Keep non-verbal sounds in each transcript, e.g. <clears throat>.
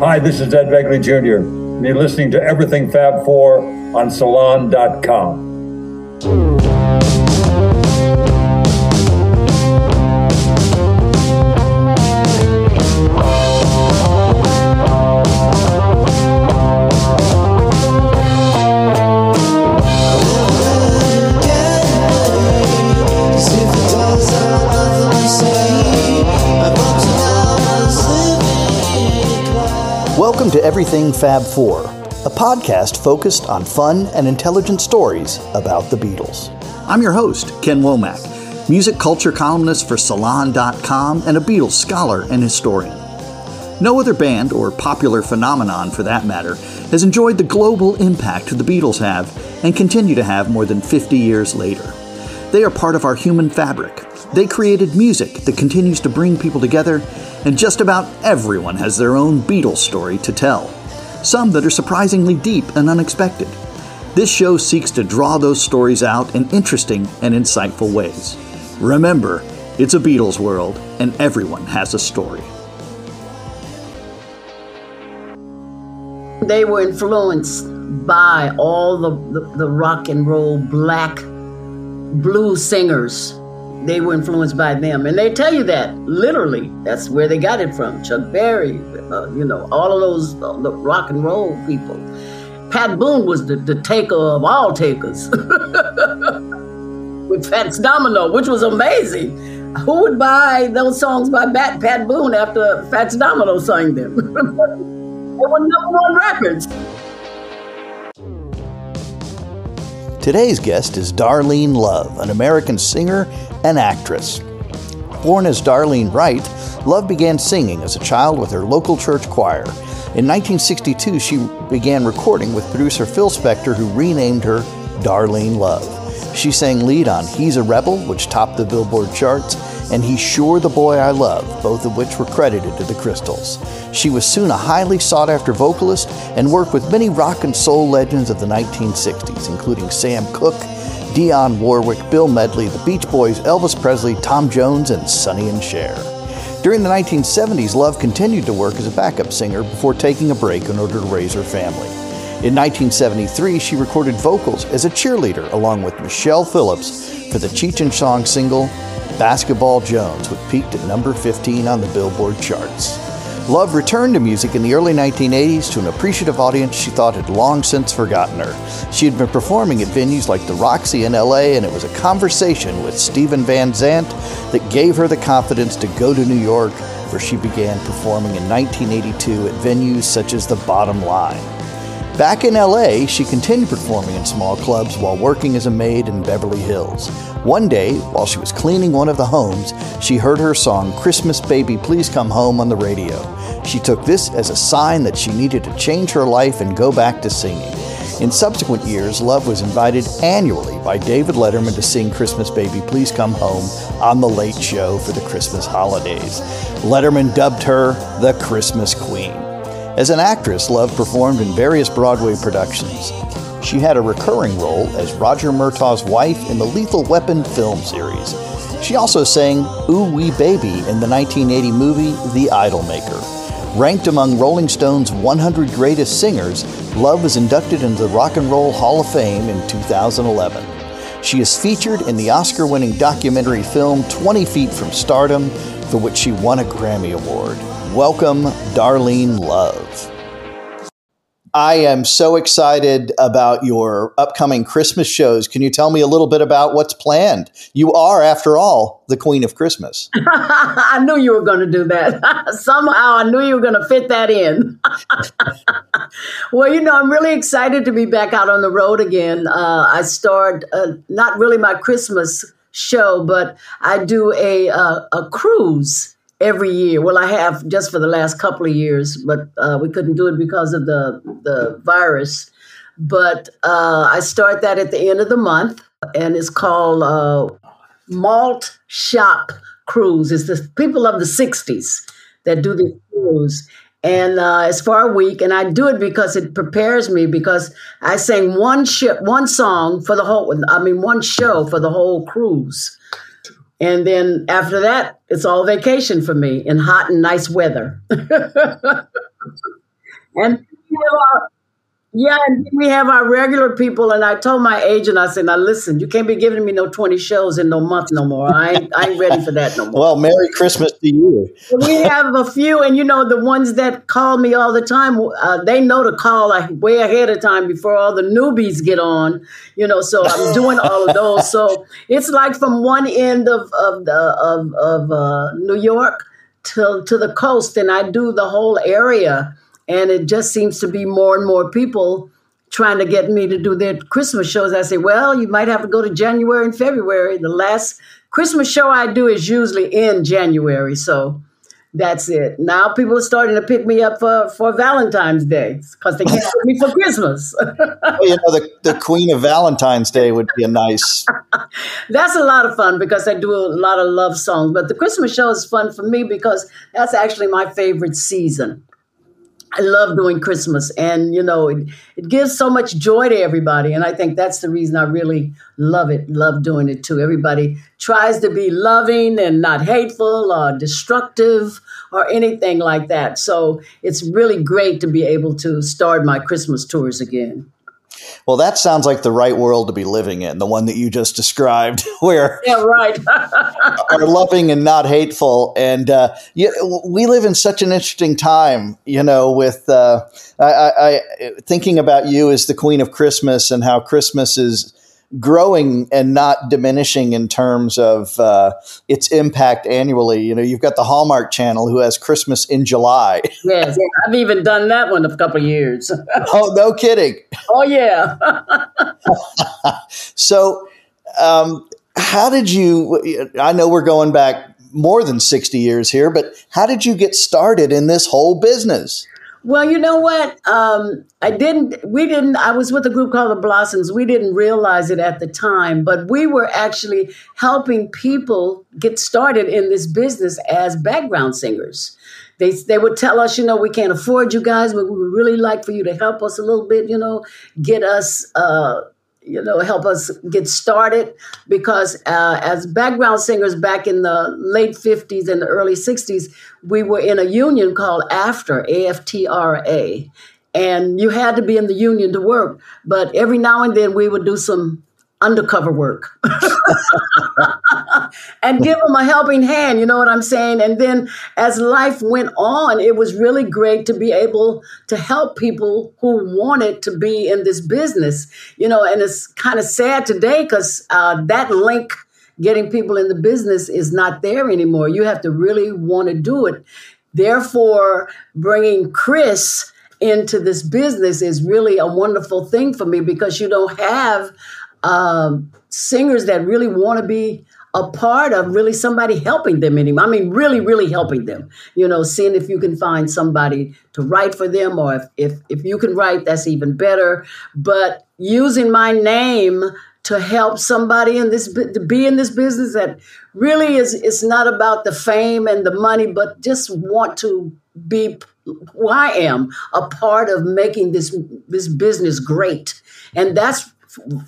Hi, this is Ed Begley Jr., and you're listening to Everything Fab 4 on Salon.com. Welcome to Everything Fab 4, a podcast focused on fun and intelligent stories about the Beatles. I'm your host, Ken Womack, music culture columnist for Salon.com and a Beatles scholar and historian. No other band, or popular phenomenon for that matter, has enjoyed the global impact the Beatles have and continue to have more than 50 years later. They are part of our human fabric. They created music that continues to bring people together and just about everyone has their own Beatles story to tell, some that are surprisingly deep and unexpected. This show seeks to draw those stories out in interesting and insightful ways. Remember, it's a Beatles world, and everyone has a story. They were influenced by all the, the, the rock and roll black blues singers they were influenced by them. And they tell you that literally. That's where they got it from. Chuck Berry, uh, you know, all of those uh, rock and roll people. Pat Boone was the, the taker of all takers <laughs> with Fats Domino, which was amazing. Who would buy those songs by Pat, Pat Boone after Fats Domino sang them? <laughs> they were number one records. Today's guest is Darlene Love, an American singer and actress. Born as Darlene Wright, Love began singing as a child with her local church choir. In 1962, she began recording with producer Phil Spector, who renamed her Darlene Love. She sang lead on He's a Rebel, which topped the Billboard charts, and He's Sure the Boy I Love, both of which were credited to the Crystals. She was soon a highly sought after vocalist and worked with many rock and soul legends of the 1960s, including Sam Cooke, Dionne Warwick, Bill Medley, the Beach Boys, Elvis Presley, Tom Jones, and Sonny and Cher. During the 1970s, Love continued to work as a backup singer before taking a break in order to raise her family. In 1973, she recorded vocals as a cheerleader along with Michelle Phillips for the Cheech and Chong single Basketball Jones, which peaked at number 15 on the Billboard charts. Love returned to music in the early 1980s to an appreciative audience she thought had long since forgotten her. She had been performing at venues like the Roxy in LA, and it was a conversation with Stephen Van Zandt that gave her the confidence to go to New York, where she began performing in 1982 at venues such as the Bottom Line. Back in LA, she continued performing in small clubs while working as a maid in Beverly Hills. One day, while she was cleaning one of the homes, she heard her song Christmas Baby Please Come Home on the radio. She took this as a sign that she needed to change her life and go back to singing. In subsequent years, Love was invited annually by David Letterman to sing Christmas Baby Please Come Home on The Late Show for the Christmas holidays. Letterman dubbed her the Christmas Queen. As an actress, Love performed in various Broadway productions. She had a recurring role as Roger Murtaugh's wife in the Lethal Weapon film series. She also sang Ooh Wee Baby in the 1980 movie The Idolmaker. Ranked among Rolling Stone's 100 greatest singers, Love was inducted into the Rock and Roll Hall of Fame in 2011. She is featured in the Oscar winning documentary film 20 Feet from Stardom, for which she won a Grammy Award. Welcome, Darlene Love. I am so excited about your upcoming Christmas shows. Can you tell me a little bit about what's planned? You are, after all, the Queen of Christmas. <laughs> I knew you were going to do that. <laughs> Somehow I knew you were going to fit that in. <laughs> well, you know, I'm really excited to be back out on the road again. Uh, I start uh, not really my Christmas show, but I do a, uh, a cruise every year. Well, I have just for the last couple of years, but uh, we couldn't do it because of the the virus. But uh, I start that at the end of the month, and it's called uh, Malt Shop Cruise. It's the people of the '60s that do the cruise. And uh, it's for a week, and I do it because it prepares me. Because I sing one ship, one song for the whole. I mean, one show for the whole cruise. And then after that, it's all vacation for me in hot and nice weather. <laughs> And our, uh, yeah, and we have our regular people, and I told my agent, I said, "Now listen, you can't be giving me no twenty shows in no month no more. I ain't, I ain't ready for that no more." Well, Merry Christmas to you. we have a few, and you know the ones that call me all the time. Uh, they know to call like way ahead of time before all the newbies get on. You know, so I'm doing all of those. So it's like from one end of of the of of uh, New York to to the coast, and I do the whole area and it just seems to be more and more people trying to get me to do their Christmas shows. I say, well, you might have to go to January and February. The last Christmas show I do is usually in January. So that's it. Now people are starting to pick me up for, for Valentine's Day because they can't pick me for Christmas. <laughs> well, you know, the, the Queen of Valentine's Day would be a nice. <laughs> that's a lot of fun because I do a lot of love songs. But the Christmas show is fun for me because that's actually my favorite season. I love doing Christmas, and you know, it, it gives so much joy to everybody. And I think that's the reason I really love it, love doing it too. Everybody tries to be loving and not hateful or destructive or anything like that. So it's really great to be able to start my Christmas tours again. Well, that sounds like the right world to be living in, the one that you just described, <laughs> where yeah, right, <laughs> are loving and not hateful. And uh, you, we live in such an interesting time, you know. With uh, I, I, I, thinking about you as the Queen of Christmas and how Christmas is growing and not diminishing in terms of uh, its impact annually. You know, you've got the Hallmark Channel who has Christmas in July. <laughs> Yes, I've even done that one a couple years. <laughs> oh, no kidding. Oh, yeah. <laughs> so, um, how did you? I know we're going back more than 60 years here, but how did you get started in this whole business? Well, you know what? Um, I didn't, we didn't, I was with a group called the Blossoms. We didn't realize it at the time, but we were actually helping people get started in this business as background singers. They, they would tell us, you know, we can't afford you guys, but we would really like for you to help us a little bit, you know, get us, uh, you know, help us get started because uh, as background singers back in the late 50s and the early 60s, we were in a union called AFTRA, A-F-T-R-A. And you had to be in the union to work. But every now and then we would do some undercover work. <laughs> And give them a helping hand you know what i'm saying? And then as life went on it was really great to be able to help people who wanted to be in this business you know? And it's kind of sad today because uh, that link getting people in the business is not there anymore. You have to really want to do it. Therefore bringing chris into this business is really a wonderful thing for me because you don't have um, singers that really want to be a part of really somebody helping them anymore. I mean, really, really helping them. You know, seeing if you can find somebody to write for them, or if if, if you can write, that's even better. But using my name to help somebody in this to be in this business that really is it's not about the fame and the money, but just want to be who I am, a part of making this this business great. And that's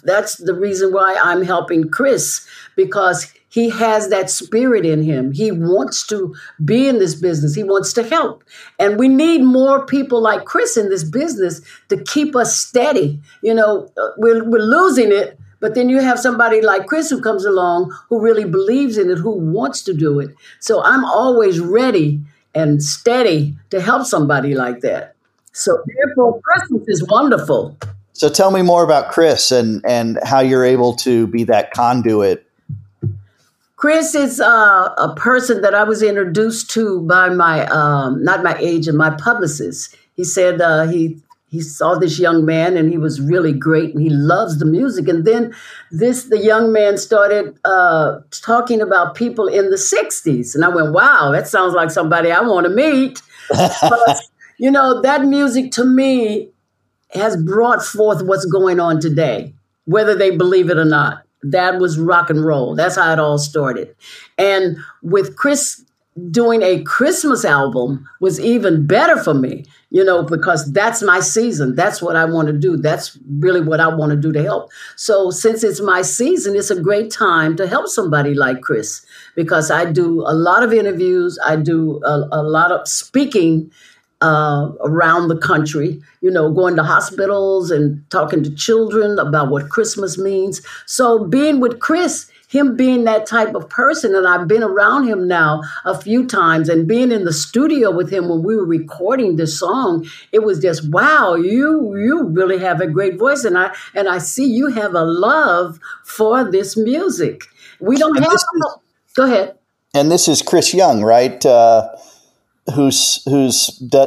that's the reason why I'm helping Chris because he has that spirit in him. He wants to be in this business. He wants to help. And we need more people like Chris in this business to keep us steady. You know, uh, we're, we're losing it, but then you have somebody like Chris who comes along who really believes in it, who wants to do it. So I'm always ready and steady to help somebody like that. So therefore, Christmas is wonderful. So tell me more about Chris and and how you're able to be that conduit. Chris is uh, a person that I was introduced to by my um, not my agent, my publicist. He said uh, he he saw this young man and he was really great and he loves the music. And then this the young man started uh, talking about people in the '60s, and I went, "Wow, that sounds like somebody I want to meet." <laughs> but, you know, that music to me has brought forth what's going on today, whether they believe it or not. That was rock and roll. That's how it all started. And with Chris doing a Christmas album was even better for me, you know, because that's my season. That's what I want to do. That's really what I want to do to help. So since it's my season, it's a great time to help somebody like Chris because I do a lot of interviews. I do a, a lot of speaking uh, around the country, you know, going to hospitals and talking to children about what Christmas means. So being with Chris, him being that type of person, and I've been around him now a few times, and being in the studio with him when we were recording this song, it was just wow, you you really have a great voice, and I and I see you have a love for this music. We don't have. Go ahead. And this is Chris Young, right? Uh, who's who's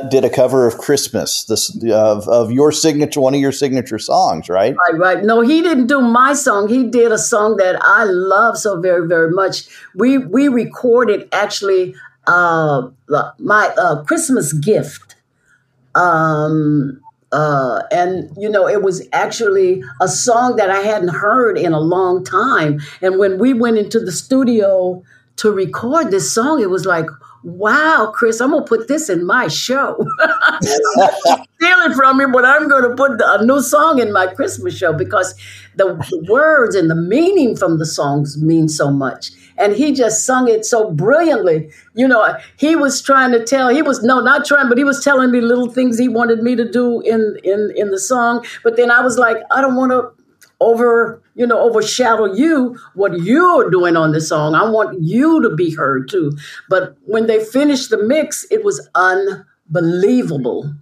did a cover of Christmas this of of your signature one of your signature songs, right? Right, right. No, he didn't do my song. He did a song that I love so very very much. We we recorded actually uh my uh Christmas gift. Um uh, and you know it was actually a song that I hadn't heard in a long time. And when we went into the studio to record this song, it was like, wow, Chris, I'm gonna put this in my show. <laughs> Steal it from me, but I'm gonna put a new song in my Christmas show because the, the words and the meaning from the songs mean so much. And he just sung it so brilliantly. You know, he was trying to tell, he was no, not trying, but he was telling me little things he wanted me to do in in in the song. But then I was like, I don't want to over you know overshadow you what you're doing on the song. I want you to be heard too. But when they finished the mix it was unbelievable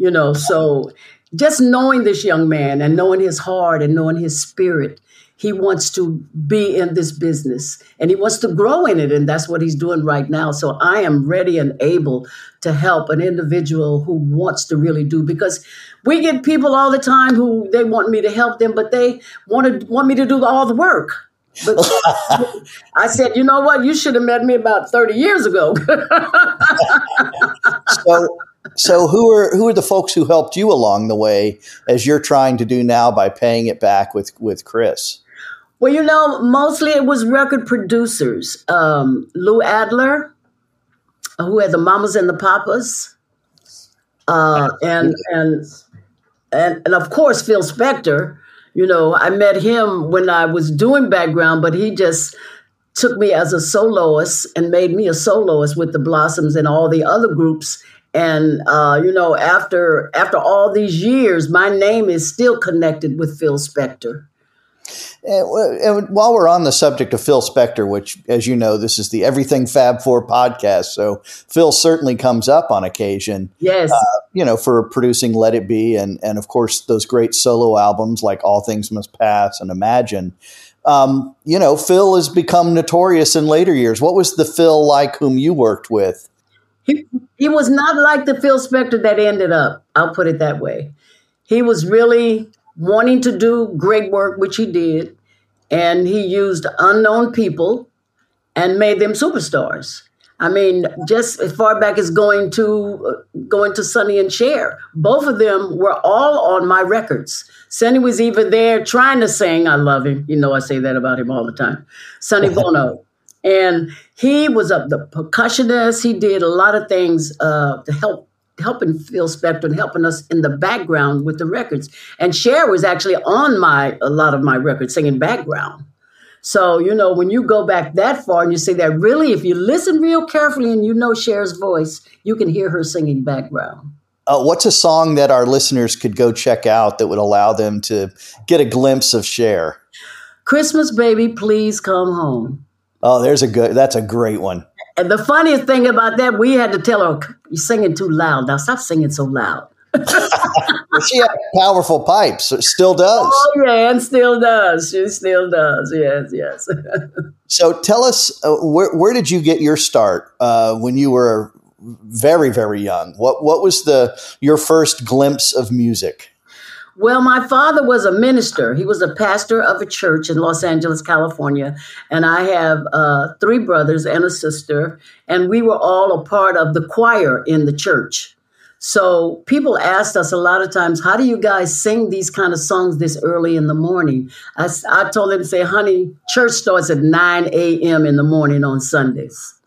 you know. So just knowing this young man and knowing his heart and knowing his spirit he wants to be in this business and he wants to grow in it and that's what he's doing right now so i am ready and able to help an individual who wants to really do because we get people all the time who they want me to help them but they want to want me to do all the work but <laughs> I said, you know what? You should have met me about 30 years ago. <laughs> so so who are who are the folks who helped you along the way as you're trying to do now by paying it back with with Chris? Well, you know, mostly it was record producers. Um, Lou Adler, who had the Mamas and the Papas, uh, and and and and of course Phil Spector. You know, I met him when I was doing background, but he just took me as a soloist and made me a soloist with the Blossoms and all the other groups. And uh, you know, after after all these years, my name is still connected with Phil Spector. And while we're on the subject of Phil Spector, which, as you know, this is the Everything Fab Four podcast, so Phil certainly comes up on occasion. Yes, uh, you know, for producing Let It Be, and and of course those great solo albums like All Things Must Pass and Imagine. Um, you know, Phil has become notorious in later years. What was the Phil like whom you worked with? He, he was not like the Phil Spector that ended up. I'll put it that way. He was really wanting to do great work, which he did, and he used unknown people and made them superstars. I mean, just as far back as going to uh, going to Sonny and Cher, both of them were all on my records. Sonny was even there trying to sing. I love him. You know, I say that about him all the time. Sonny <laughs> Bono, and he was the percussionist. He did a lot of things uh, to help helping Phil Spector and helping us in the background with the records. And Cher was actually on my a lot of my records singing background. So, you know, when you go back that far and you say that, really, if you listen real carefully and you know Cher's voice, you can hear her singing background. Uh, what's a song that our listeners could go check out that would allow them to get a glimpse of Cher? Christmas Baby, Please Come Home. Oh, there's a good, that's a great one. And the funniest thing about that, we had to tell her, "You're singing too loud. Now stop singing so loud." <laughs> she had powerful pipes. Still does. Oh yeah, and still does. She still does. Yes, yes. <laughs> so tell us, uh, where, where did you get your start uh, when you were very, very young? What what was the your first glimpse of music? Well, my father was a minister. He was a pastor of a church in Los Angeles, California. And I have uh, three brothers and a sister. And we were all a part of the choir in the church. So people asked us a lot of times, how do you guys sing these kind of songs this early in the morning? I, I told them, say, honey, church starts at 9 a.m. in the morning on Sundays. <laughs>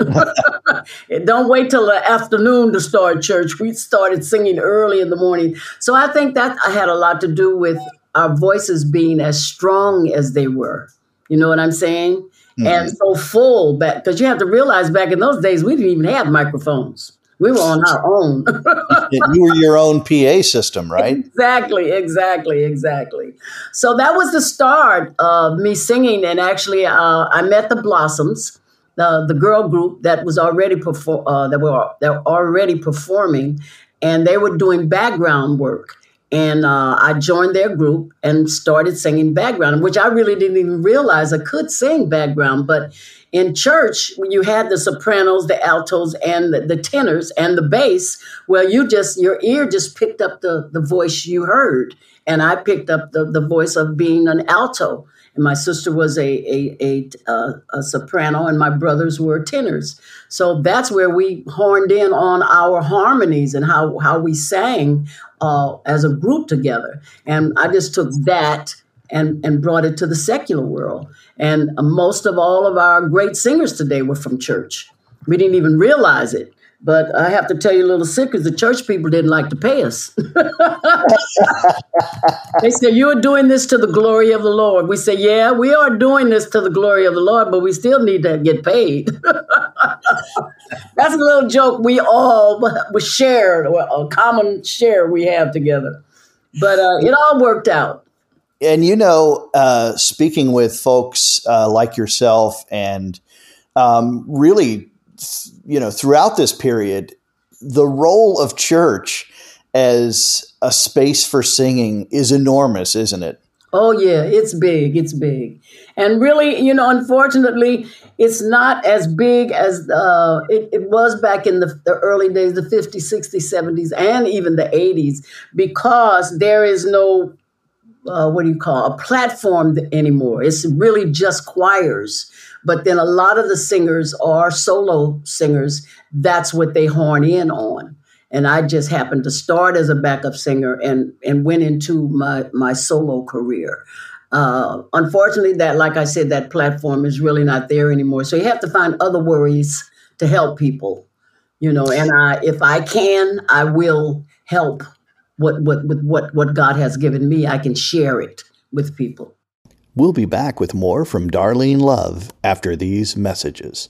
Don't wait till the afternoon to start church. We started singing early in the morning. So I think that had a lot to do with our voices being as strong as they were. You know what I'm saying? Mm-hmm. And so full back, because you have to realize back in those days, we didn't even have microphones. We were on our own. <laughs> you were your own PA system, right? Exactly, exactly, exactly. So that was the start of me singing, and actually, uh, I met the Blossoms, the the girl group that was already perform uh, that were that were already performing, and they were doing background work. And uh, I joined their group and started singing background, which I really didn't even realize I could sing background. But in church, when you had the sopranos, the altos, and the, the, tenors and the bass, well, you just your ear just picked up the the voice you heard, and I picked up the the voice of being an alto and my sister was a a, a, uh, a soprano, and my brothers were tenors. So that's where we horned in on our harmonies and how how we sang uh, as a group together. And I just took that and and brought it to the secular world. And most of all of our great singers today were from church. We didn't even realize it. But I have to tell you a little secret. The church people didn't like to pay us. <laughs> they said, You are doing this to the glory of the Lord. We say, Yeah, we are doing this to the glory of the Lord, but we still need to get paid. <laughs> That's a little joke we all we shared, a common share we have together. But uh, it all worked out. And you know, uh, speaking with folks uh, like yourself and um, really you know, throughout this period, the role of church as a space for singing is enormous, isn't it? Oh, yeah, it's big. It's big. And really, you know, unfortunately, it's not as big as uh, it, it, was back in the, the, early days, the 50s, 60s, 70s, and even the 80s, because there is no, uh, what do you call, a platform anymore. It's really just choirs. But then a lot of the singers are solo singers. That's what they horn in on. And I just happened to start as a backup singer and, and went into my, my solo career. Uh, unfortunately, that, like I said, that platform is really not there anymore. So you have to find other worries to help people, you know. And I, if I can, I will help what what with what what God has given me. I can share it with people. We'll be back with more from Darlene Love after these messages.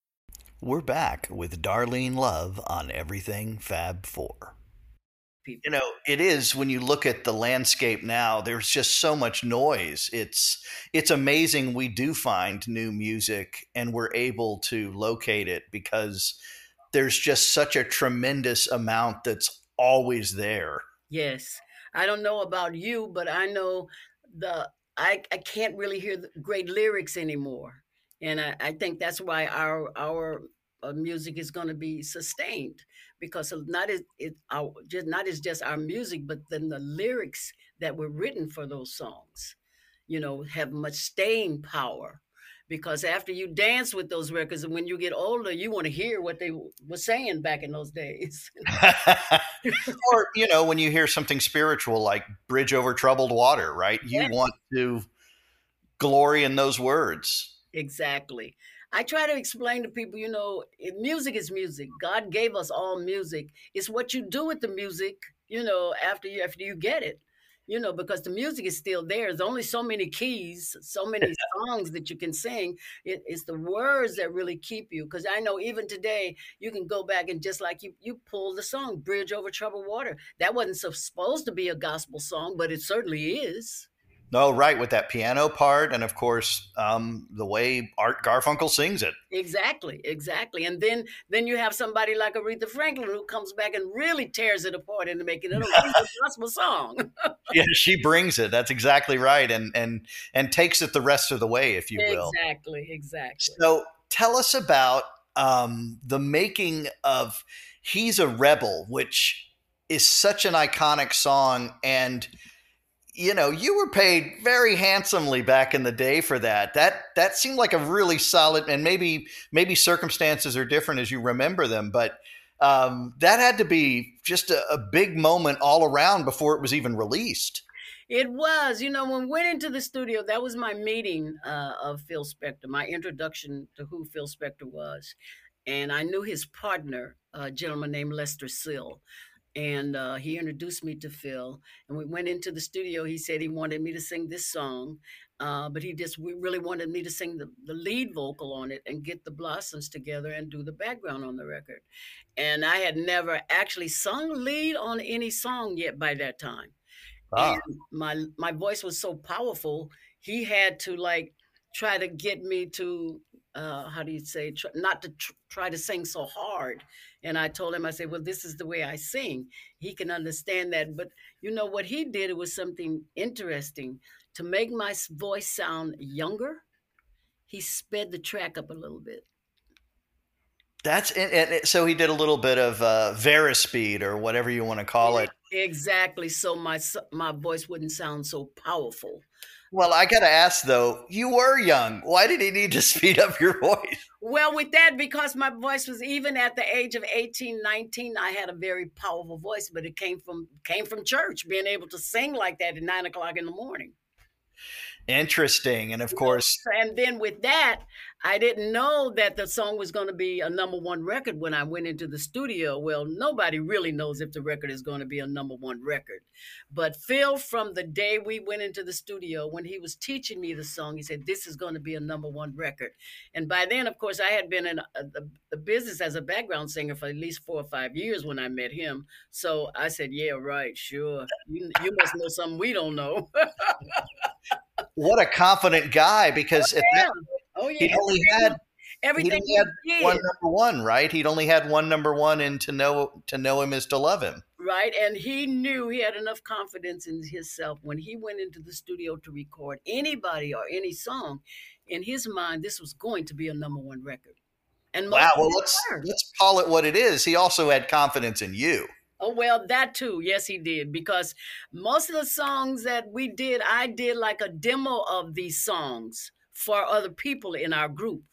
We're back with Darlene Love on Everything Fab 4. You know, it is when you look at the landscape now, there's just so much noise. It's it's amazing we do find new music and we're able to locate it because there's just such a tremendous amount that's always there. Yes. I don't know about you, but I know the I, I can't really hear the great lyrics anymore and I, I think that's why our our uh, music is going to be sustained because not as it our, just not as just our music, but then the lyrics that were written for those songs, you know, have much staying power. Because after you dance with those records, and when you get older, you want to hear what they were saying back in those days. <laughs> or you know, when you hear something spiritual like "Bridge over Troubled Water," right? You want to glory in those words. Exactly. I try to explain to people, you know, music is music. God gave us all music. It's what you do with the music, you know, after you after you get it. You know, because the music is still there. There's only so many keys, so many <laughs> songs that you can sing. It, it's the words that really keep you. Because I know even today, you can go back and just like you, you pull the song "Bridge Over Troubled Water." That wasn't supposed to be a gospel song, but it certainly is. No, right, with that piano part, and of course, um, the way Art Garfunkel sings it. Exactly, exactly. And then then you have somebody like Aretha Franklin who comes back and really tears it apart into making it a <laughs> gospel song. <laughs> yeah, she brings it. That's exactly right, and and and takes it the rest of the way, if you will. Exactly, exactly. So tell us about um, the making of "He's a Rebel," which is such an iconic song and you know, you were paid very handsomely back in the day for that. That that seemed like a really solid, and maybe maybe circumstances are different as you remember them, but Um, that had to be just a, a big moment all around before it was even released. It was, you know, when we went into the studio, that was my meeting uh, of Phil Spector, my introduction to who Phil Spector was. And I knew his partner, a gentleman named Lester Sill. And uh, he introduced me to Phil. And we went into the studio. He said he wanted me to sing this song, uh, but he just we really wanted me to sing the, the lead vocal on it and get the Blossoms together and do the background on the record. And I had never actually sung lead on any song yet by that time. Ah. And my my voice was so powerful, he had to like try to get me to uh, how do you say try, not to tr- try to sing so hard and i told him i said well this is the way i sing he can understand that but you know what he did it was something interesting to make my voice sound younger he sped the track up a little bit that's and, and so he did a little bit of uh, Varispeed or whatever you want to call it. Exactly. So my my voice wouldn't sound so powerful. Well, I got to ask though, you were young. Why did he need to <laughs> speed up your voice? Well, with that, because my voice was even at the age of 18, 19, I had a very powerful voice, but it came from came from church, being able to sing like that at nine o'clock in the morning. Interesting. And of course, and then with that, I didn't know that the song was going to be a number one record when I went into the studio. Well, nobody really knows if the record is going to be a number one record. But Phil, from the day we went into the studio, when he was teaching me the song, he said, This is going to be a number one record. And by then, of course, I had been in uh, a, a business as a background singer for at least four or five years when I met him. So I said, Yeah, right, sure. You, you must know something we don't know. <laughs> what a confident guy because oh, yeah. that, Oh yeah. He only had everything he had one number one, right? He'd only had one number one, and to know to know him is to love him. Right, and he knew he had enough confidence in himself when he went into the studio to record anybody or any song. In his mind, this was going to be a number one record. And wow, well let's let's call it what it is. He also had confidence in you. Oh well, that too. Yes, he did because most of the songs that we did, I did like a demo of these songs for other people in our group.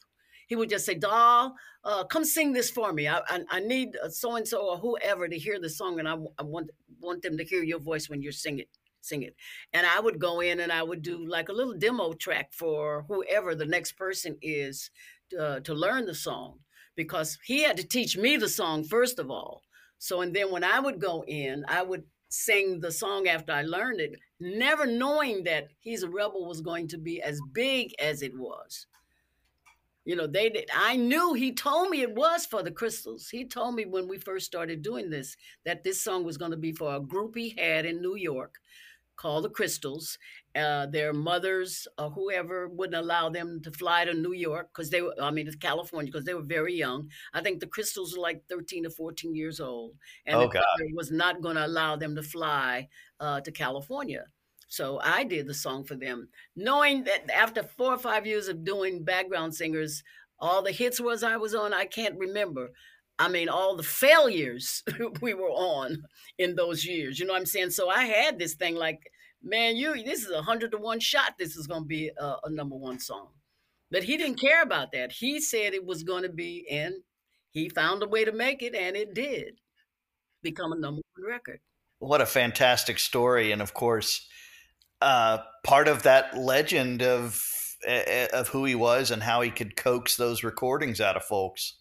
He would just say, Doll, uh, come sing this for me. I, I, I need so and so or whoever to hear the song, and I, I want want them to hear your voice when you're singing sing it. And I would go in and I would do like a little demo track for whoever the next person is uh, to learn the song because he had to teach me the song first of all. So, and then when I would go in, I would sing the song after I learned it, never knowing that He's a Rebel was going to be as big as it was. You know, they did. I knew he told me it was for the crystals. He told me when we first started doing this that this song was going to be for a group he had in New York called the Crystals. Uh, their mothers or whoever wouldn't allow them to fly to New York because they were, I mean, to California because they were very young. I think the Crystals were like 13 or 14 years old. And oh, the was not going to allow them to fly uh, to California. So I did the song for them, knowing that after four or five years of doing background singers, all the hits was I was on, I can't remember. I mean, all the failures <laughs> we were on in those years. You know what I'm saying? So I had this thing like, man, you this is a hundred to one shot. This is going to be a, a, number one song. But he didn't care about that. He said it was going to be, and he found a way to make it, and it did become a number one record. What a fantastic story! And of course, uh, part of that legend of of who he was and how he could coax those recordings out of folks.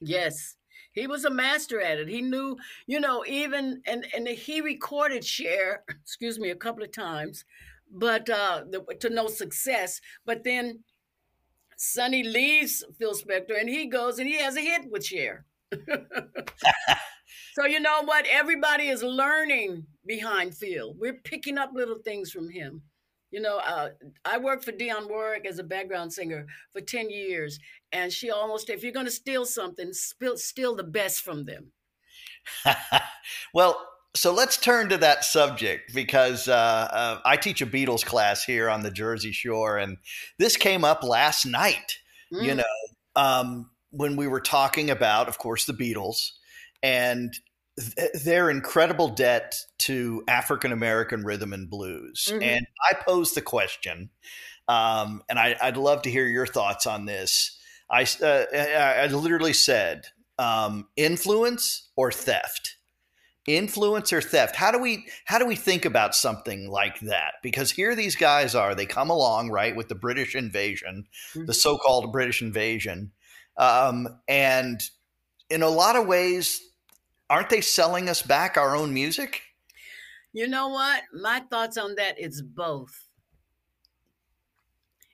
Yes. He was a master at it. He knew, you know, even and and he recorded Cher, <clears throat> excuse me, a couple of times, but uh the, to no success. But then Sonny leaves Phil Spector and he goes and he has a hit with Cher. <laughs> so you know what? Everybody is learning behind Phil. We're picking up little things from him. You know, uh, I worked for Dionne Warwick as a background singer for 10 years, and she almost, if you're going to steal something, steal, steal the best from them. <laughs> well, so let's turn to that subject because uh, uh, I teach a Beatles class here on the Jersey Shore, and this came up last night. Mm. You know, um, when we were talking about, of course, the Beatles and their incredible debt to African American rhythm and blues. Mm-hmm. And I posed the question, um, and I, would love to hear your thoughts on this. I, uh, I literally said, um, influence or theft? Influence or theft? How do we how do we think about something like that? Because here these guys are. They come along right with the British invasion, mm-hmm. the so-called British invasion, um, and in a lot of ways, aren't they selling us back our own music? You know what? My thoughts on that it's both.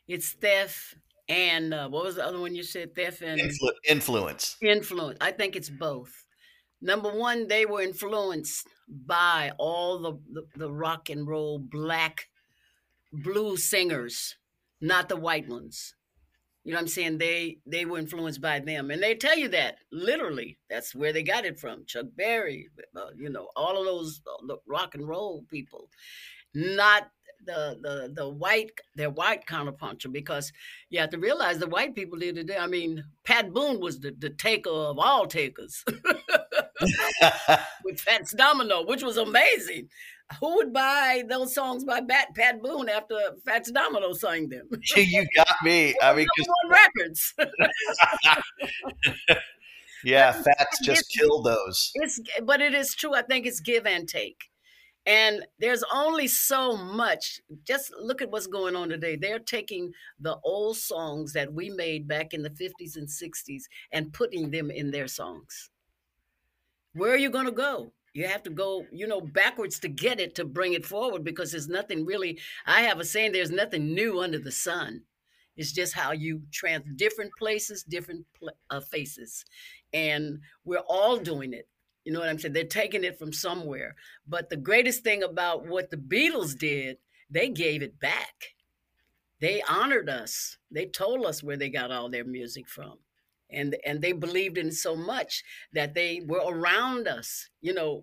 It's theft and uh, what was the other one you said? Theft and Influ- influence. Influence. I think it's both. Number one, they were influenced by all the, the, the rock and roll black blues singers, not the white ones. You know what I'm saying? They they were influenced by them, and they tell you that literally. That's where they got it from. Chuck Berry, uh, you know, all of those uh, the rock and roll people, not the the the white their white counterpuncher because you have to realize the white people did it. I mean, Pat Boone was the, the taker of all takers <laughs> <laughs> with Fats Domino, which was amazing. Who would buy those songs by Pat, Pat Boone after Fats Domino sang them? <laughs> you got me. I mean, records. <laughs> yeah, Fats just killed those. It's but it is true. I think it's give and take. And there's only so much. Just look at what's going on today. They're taking the old songs that we made back in the 50s and 60s and putting them in their songs. Where are you going to go? You have to go, you know, backwards to get it to bring it forward because there's nothing really. I have a saying there's nothing new under the sun. It's just how you trans different places, different pl- uh, faces. And we're all doing it. You know what I'm saying? They're taking it from somewhere. But the greatest thing about what the Beatles did, they gave it back. They honored us. They told us where they got all their music from. And, and they believed in so much that they were around us, you know,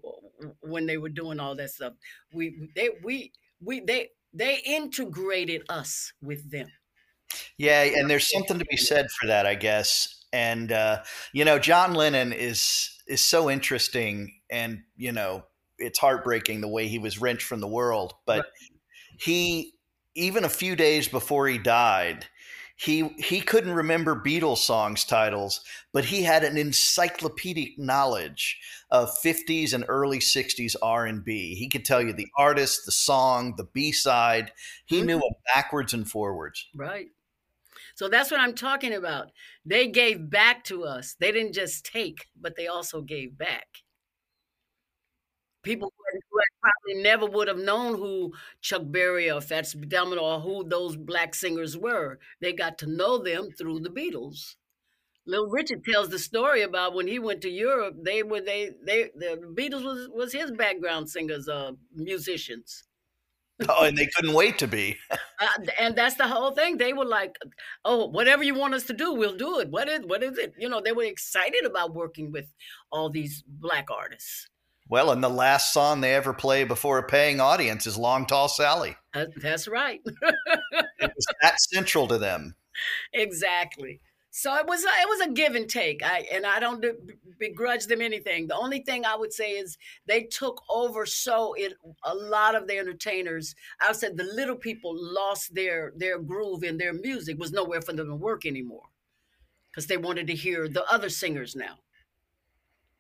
when they were doing all that stuff. We they we we they they integrated us with them. Yeah, and there's something to be said for that, I guess. And uh, you know, John Lennon is is so interesting and you know it's heartbreaking the way he was wrenched from the world but right. he even a few days before he died he he couldn't remember Beatles songs titles, but he had an encyclopedic knowledge of 50s and early 60s R&B. He could tell you the artist, the song, the B-side. He mm-hmm. knew them backwards and forwards. Right. So that's what I'm talking about. They gave back to us. They didn't just take, but they also gave back. People who probably never would have known who Chuck Berry or Fats Domino or who those black singers were. They got to know them through the Beatles. Little Richard tells the story about when he went to Europe. They were they they the Beatles was was his background singers, uh, musicians. Oh, and they couldn't wait to be. <laughs> uh, and that's the whole thing. They were like, "Oh, whatever you want us to do, we'll do it." What is what is it? You know, they were excited about working with all these black artists. Well, and the last song they ever play before a paying audience is "Long Tall Sally." Uh, that's right. <laughs> it was that central to them. Exactly. So it was a, it was a give and take. I and I don't begrudge them anything. The only thing I would say is they took over so it a lot of the entertainers. I said the little people lost their their groove in their music was nowhere for them to work anymore because they wanted to hear the other singers now.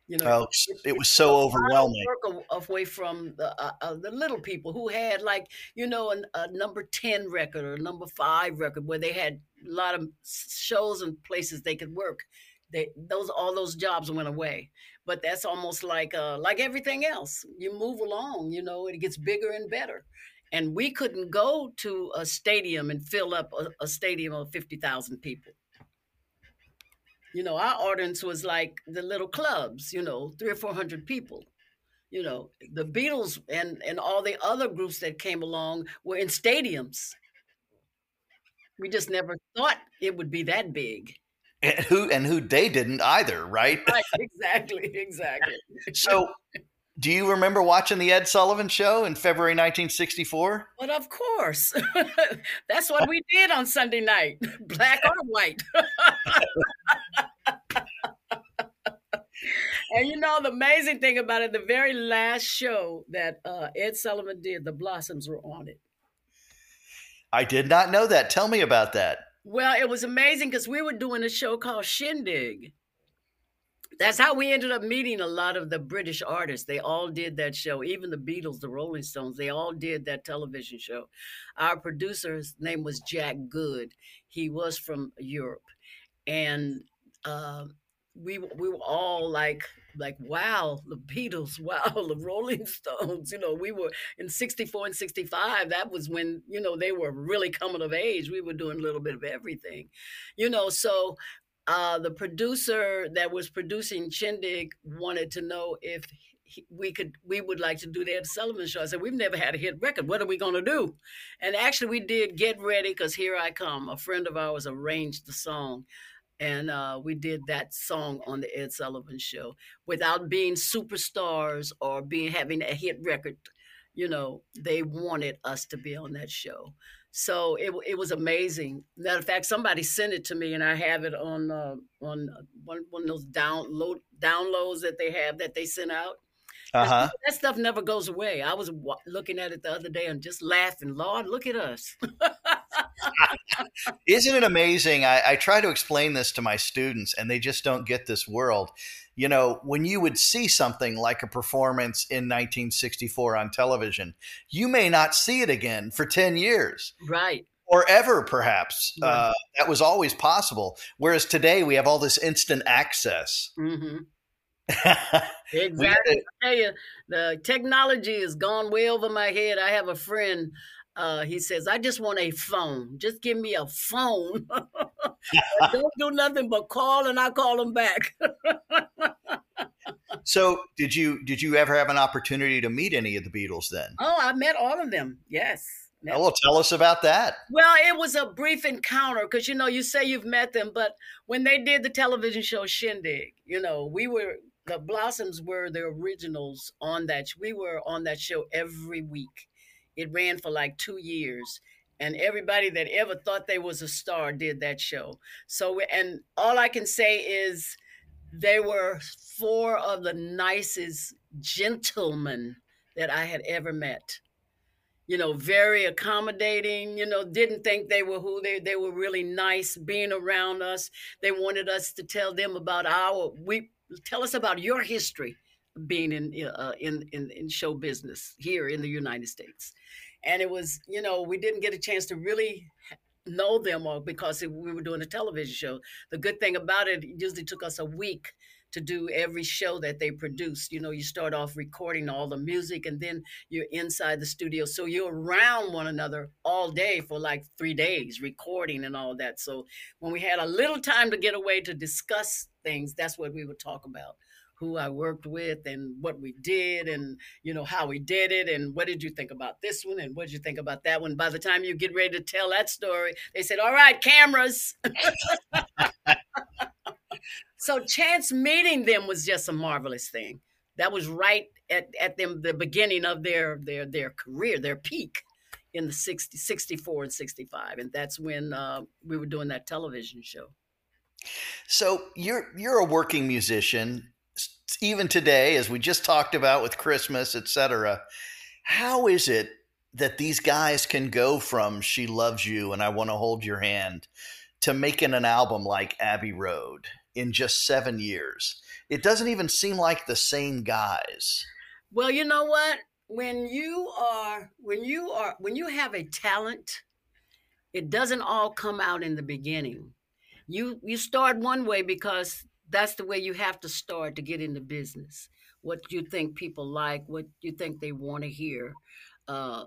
You know, oh, it was so overwhelming. Work away from the uh, uh, the little people who had like you know a, a number ten record or a number five record where they had a lot of shows and places they could work. They those all those jobs went away. But that's almost like uh, like everything else. You move along, you know, it gets bigger and better. And we couldn't go to a stadium and fill up a, a stadium of fifty thousand people you know, our audience was like the little clubs, you know, three or four hundred people. You know, the Beatles and and all the other groups that came along were in stadiums. We just never thought it would be that big. And who and who they didn't either, right? Right, exactly, <laughs> exactly. so do you remember watching the Ed Sullivan Show in February 1964? But of course. <laughs> That's what we did on Sunday night, <laughs> black or white. <laughs> and you know, the amazing thing about it, the very last show that uh, Ed Sullivan did, the Blossoms were on it. I did not know that. Tell me about that. Well, it was amazing because we were doing a show called Shindig that's how we ended up meeting a lot of the British artists. They all did that show. Even the Beatles, the Rolling Stones, they all did that television show. Our producer's name was Jack Good. He was from Europe, and uh, we we were all like like wow the Beatles, <laughs> wow the Rolling Stones. You know, we were in '64 and '65. That was when you know they were really coming of age. We were doing a little bit of everything, you know. So uh, the producer that was producing Shindig wanted to know if he, we could we would like to do the Ed Sullivan show. I said we've never had a hit record. What are we going to do? And actually, we did "Get Ready" because "Here I Come." A friend of ours arranged the song, and uh, we did that song on the Ed Sullivan show without being superstars or being having a hit record. You know, they wanted us to be on that show. So it it was amazing. Matter of fact, somebody sent it to me, and I have it on uh, on uh, one one of those download downloads that they have that they sent out. Uh-huh. That stuff never goes away. I was w- looking at it the other day and just laughing. Lord, look at us. <laughs> Isn't it amazing? I, I try to explain this to my students, and they just don't get this world. You know, when you would see something like a performance in 1964 on television, you may not see it again for 10 years. right. Or ever, perhaps. Right. Uh, that was always possible. Whereas today we have all this instant access. <laughs> hmm Exactly. I tell you, the technology has gone way over my head. I have a friend. Uh, he says, "I just want a phone. Just give me a phone. <laughs> <laughs> Don't do nothing but call, and I call them back." <laughs> so, did you did you ever have an opportunity to meet any of the Beatles then? oh, I met all of them. Yes. Met- Well, tell us about that. Well, it was a brief encounter because you know you say you've met them, but when they did the television show Shindig, you know we were the Blossoms were the originals on that. We were on that show every week. It ran for like two years, and everybody that ever thought they was a star did that show. So, and all I can say is they were four of the nicest gentlemen that I had ever met you know, very accommodating, you know, didn't think they were who they they were really nice being around us. They wanted us to tell them about our we tell us about your history being in uh, in, in in show business here in the United States. And it was, you know, we didn't get a chance to really know them all because we were doing a television show. The good thing about it, it usually took us a week to do every show that they produce. You know, you start off recording all the music and then you're inside the studio. So you're around one another all day for like three days, recording and all that. So when we had a little time to get away to discuss things, that's what we would talk about. Who I worked with and what we did, and you know how we did it, and what did you think about this one, and what did you think about that one. By the time you get ready to tell that story, they said, "All right, cameras." <laughs> so chance meeting them was just a marvelous thing. That was right at, at them the beginning of their their their career, their peak in the 60, 64 and 65. And that's when uh, we were doing that television show. So you're you're a working musician, even today, as we just talked about with Christmas, etc. How is it that these guys can go from "She Loves You" and "I Want to Hold Your Hand" to making an album like Abbey Road in just seven years? It doesn't even seem like the same guys. Well, you know what? When you are when you are when you have a talent, it doesn't all come out in the beginning. You you start one way because that's the way you have to start to get into business. What you think people like, what you think they want to hear. Uh,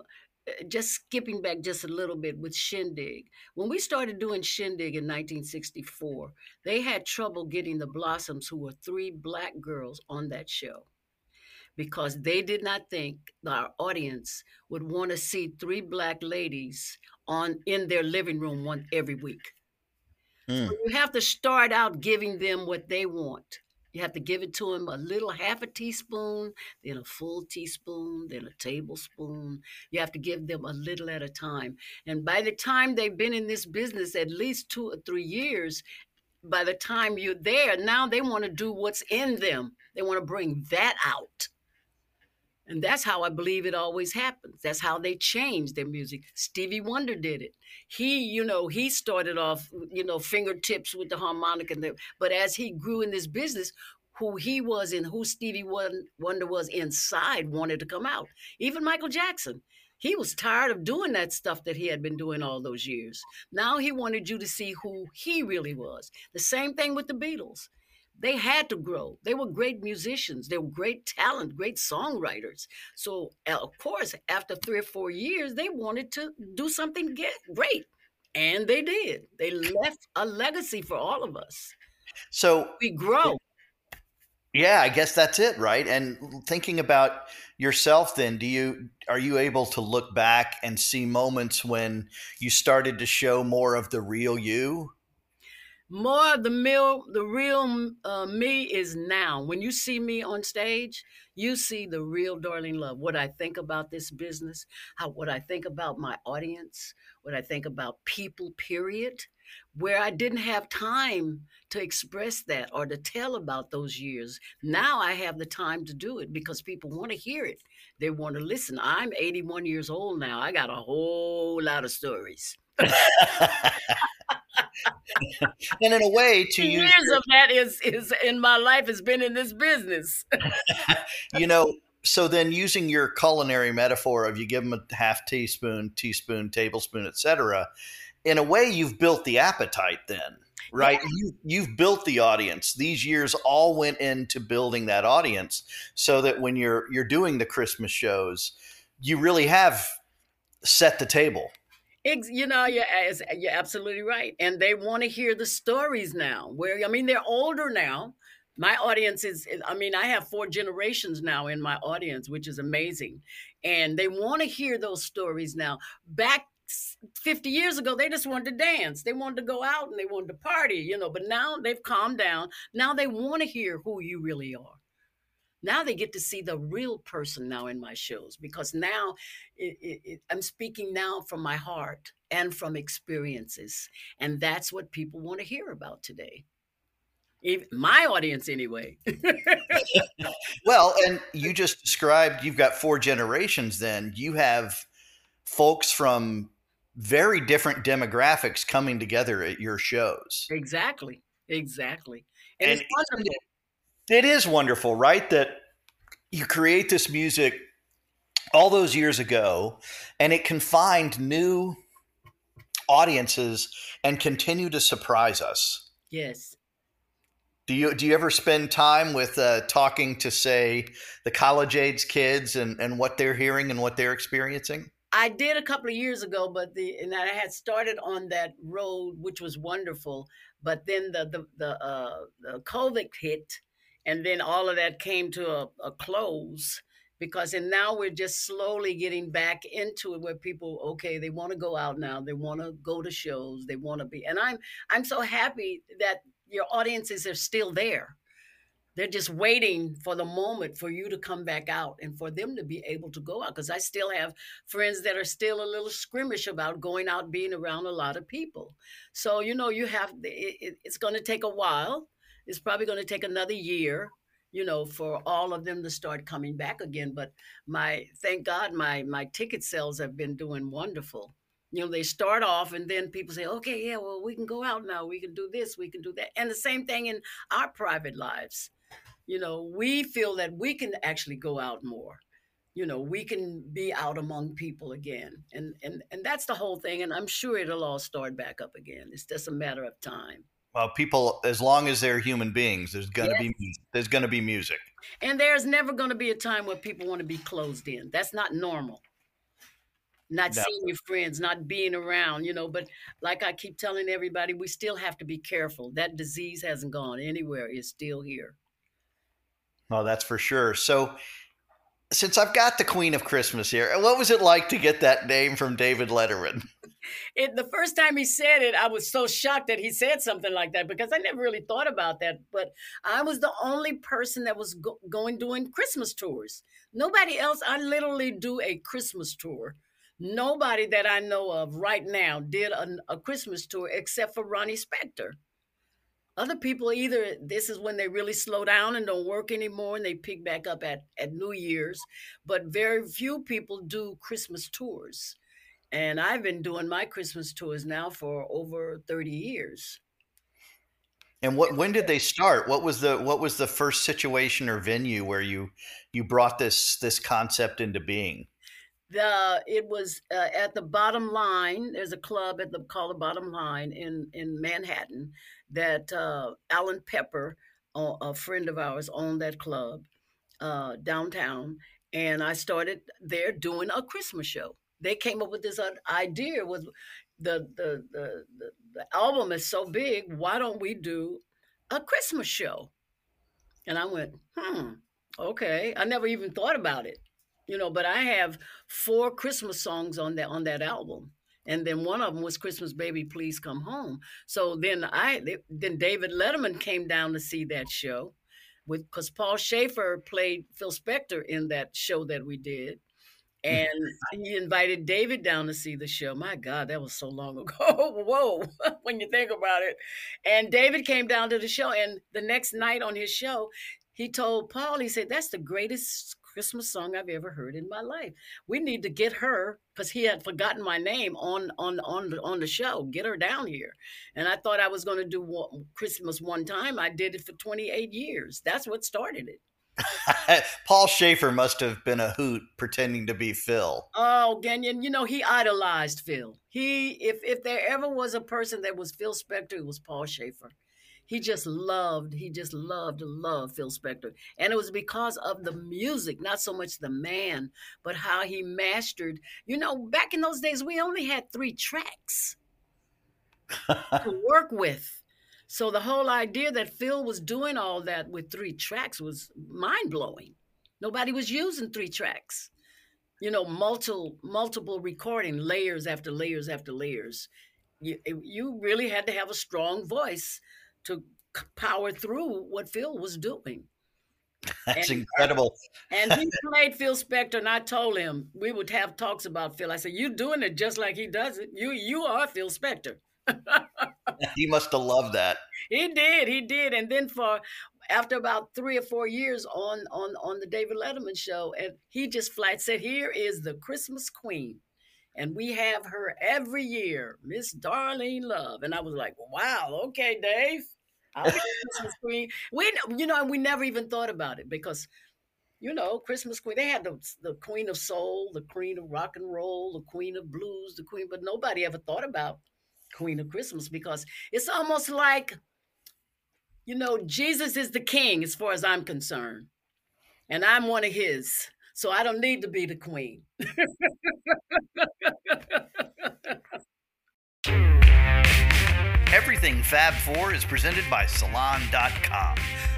just skipping back just a little bit with Shindig. When we started doing Shindig in 1964, they had trouble getting the Blossoms, who were three black girls, on that show because they did not think our audience would want to see three black ladies on in their living room one every week. Hmm. So you have to start out giving them what they want. You have to give it to them a little half a teaspoon, then a full teaspoon, then a tablespoon. You have to give them a little at a time. And by the time they've been in this business at least two or three years, by the time you're there, now they want to do what's in them. They want to bring that out. And that's how I believe it always happens. That's how they change their music. Stevie Wonder did it. He, you know, he started off, you know, fingertips with the harmonica, the, but as he grew in this business, who he was and who Stevie Wonder was inside wanted to come out. Even Michael Jackson. He was tired of doing that stuff that he had been doing all those years. Now he wanted you to see who he really was. The same thing with the Beatles. They had to grow. They were great musicians. They were great talent, great songwriters. So, of course, after three or four years, they wanted to do something great. And they did. They left a legacy for all of us. So we grow. Yeah, I guess that's it, right? And thinking about yourself then, do you are you able to look back and see moments when you started to show more of the real you? More of the real, the real uh, me is now. When you see me on stage, you see the real Darlene Love. What I think about this business, how what I think about my audience, what I think about people. Period where I didn't have time to express that or to tell about those years. Now I have the time to do it because people want to hear it. They want to listen. I'm 81 years old now. I got a whole lot of stories. <laughs> and in a way, to years use years of that is is in my life has been in this business. <laughs> you know, so then using your culinary metaphor of you give them a half teaspoon, teaspoon, tablespoon, etc in a way you've built the appetite then right? Yeah. you, you've built the audience. These years all went into building that audience so that when you're you're doing the christmas shows you really have set the table. You know you're, you're absolutely right. And they want to hear the stories now where i mean they're older now. My audience is i mean i have four generations now in my audience which is amazing. And they want to hear those stories now. Back 50 years ago, they just wanted to dance. They wanted to go out and they wanted to party, you know, but now they've calmed down. Now they want to hear who you really are. Now they get to see the real person now in my shows because now it, it, it, I'm speaking now from my heart and from experiences. And that's what people want to hear about today. Even my audience, anyway. <laughs> well, and you just described you've got four generations, then you have folks from very different demographics coming together at your shows. Exactly. Exactly. And, and it's wonderful. It is wonderful, right? That you create this music all those years ago and it can find new audiences and continue to surprise us. Yes. Do you do you ever spend time with uh, talking to say the college age kids and, and what they're hearing and what they're experiencing? I did a couple of years ago, but the and I had started on that road, which was wonderful. But then the the the, uh, the COVID hit, and then all of that came to a, a close because and now we're just slowly getting back into it where people okay they want to go out now they want to go to shows they want to be and i'm i'm so happy that your audiences are still there they're just waiting for the moment for you to come back out and for them to be able to go out. Because I still have friends that are still a little squirmish about going out, being around a lot of people. So, you know, you have, it, it's going to take a while. It's probably going to take another year you know for all of them to start coming back again but my thank god my my ticket sales have been doing wonderful you know they start off and then people say okay yeah well we can go out now we can do this we can do that and the same thing in our private lives you know, we feel that we can actually go out more. You know, we can be out among people again. And and and that's the whole thing. And I'm sure it'll all start back up again. It's just a matter of time. Well, people, as long as they're human beings, there's gonna yes. be there's gonna be music. And there's never gonna be a time where people want to be closed in. That's not normal not no. seeing your friends, not being around, you know. But like I keep telling everybody, we still have to be careful. That disease hasn't gone anywhere, it's still here. Oh, that's for sure. So, since I've got the Queen of Christmas here, what was it like to get that name from David Letterman? <laughs> It, the first time he said it, I was so shocked that he said something like that because I never really thought about that. But I was the only person that was go- going doing Christmas tours. Nobody else. I literally do a Christmas tour. Nobody that I know of right now did a, a Christmas tour except for Ronnie Spector. Other people either this is when they really slow down and don't work anymore and they pick back up at, at New Year's, but very few people do Christmas tours. And I've been doing my Christmas tours now for over 30 years. And what when did they start? What was the what was the first situation or venue where you you brought this this concept into being? The it was uh, at the Bottom Line. There's a club at the called the Bottom Line in in Manhattan that uh, Alan Pepper, a friend of ours, owned that club uh, downtown, and I started there doing a Christmas show. They came up with this idea was the, the the the the album is so big. Why don't we do a Christmas show? And I went, hmm, okay. I never even thought about it, you know. But I have four Christmas songs on that on that album, and then one of them was Christmas Baby Please Come Home. So then I then David Letterman came down to see that show, with because Paul Shaffer played Phil Spector in that show that we did hmm. and he invited David down to see the show. My God, that was so long ago. <laughs> Whoa, <laughs> when you think about it. And David came down to the show, and the next night on his show, he told Paul, he said, That's the greatest Christmas song I've ever heard in my life. We need to get her because he had forgotten my name on on on the, on the show. Get her down here. And I thought I was going to do Christmas one time. I did it for 28 years. That's what started it. <laughs> Paul Shaffer must have been a hoot pretending to be Phil. Oh, Ganyon, you know he idolized Phil. He, if if there ever was a person that was Phil Spector, it was Paul Shaffer. He just loved, he just loved, loved Phil Spector, and it was because of the music, not so much the man, but how he mastered. You know, back in those days, we only had three tracks to <laughs> work with so the whole idea that Phil was doing all that with three tracks was mind blowing. Nobody was using three tracks. You know, multiple multiple recording layers after layers after layers. You you really had to have a strong voice to power through what Phil was doing. That's and, uh, incredible. and he <laughs> played Phil Spector, and I told him we would have talks about Phil. I said, "You're doing it just like he does it. You you are Phil Spector." <laughs> he must have loved that. He did, he did. And then for after about three or four years on on on the David Letterman show, and he just flat said, "Here is the Christmas Queen." And we have her every year, Miss Darlene Love. And I was like, wow, okay, Dave. I'll be Christmas <laughs> Queen. We, you know, we never even thought about it because you know, Christmas Queen. They had the, the Queen of Soul, the Queen of Rock and Roll, the Queen of Blues, the Queen, but nobody ever thought about Queen of Christmas because it's almost like, you know, Jesus is the king as far as I'm concerned. And I'm one of his. So I don't need to be the queen. Everything Fab 4 is presented by Salon.com,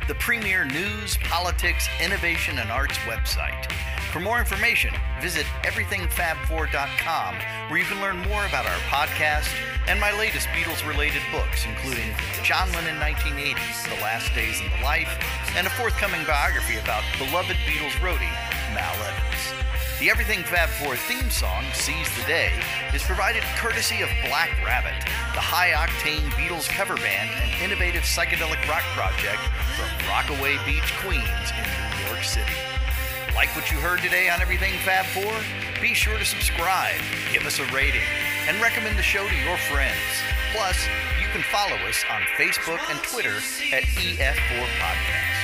the premier news, politics, innovation, and arts website. For more information, visit everythingfab4.com, where you can learn more about our podcast and my latest Beatles related books, including John Lennon 1980s, The Last Days in the Life, and a forthcoming biography about beloved Beatles roadie, Mal Evans. The Everything Fab 4 theme song, Seize the Day, is provided courtesy of Black Rabbit, the high octane Beatles cover band and innovative psychedelic rock project from Rockaway Beach, Queens, in New York City. Like what you heard today on Everything Fab 4? Be sure to subscribe, give us a rating, and recommend the show to your friends. Plus, you can follow us on Facebook and Twitter at EF4 Podcast.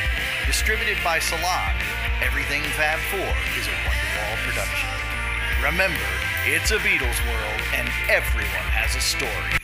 Distributed by Salon, Everything Fab 4 is a Wonderwall production. Remember, it's a Beatles world and everyone has a story.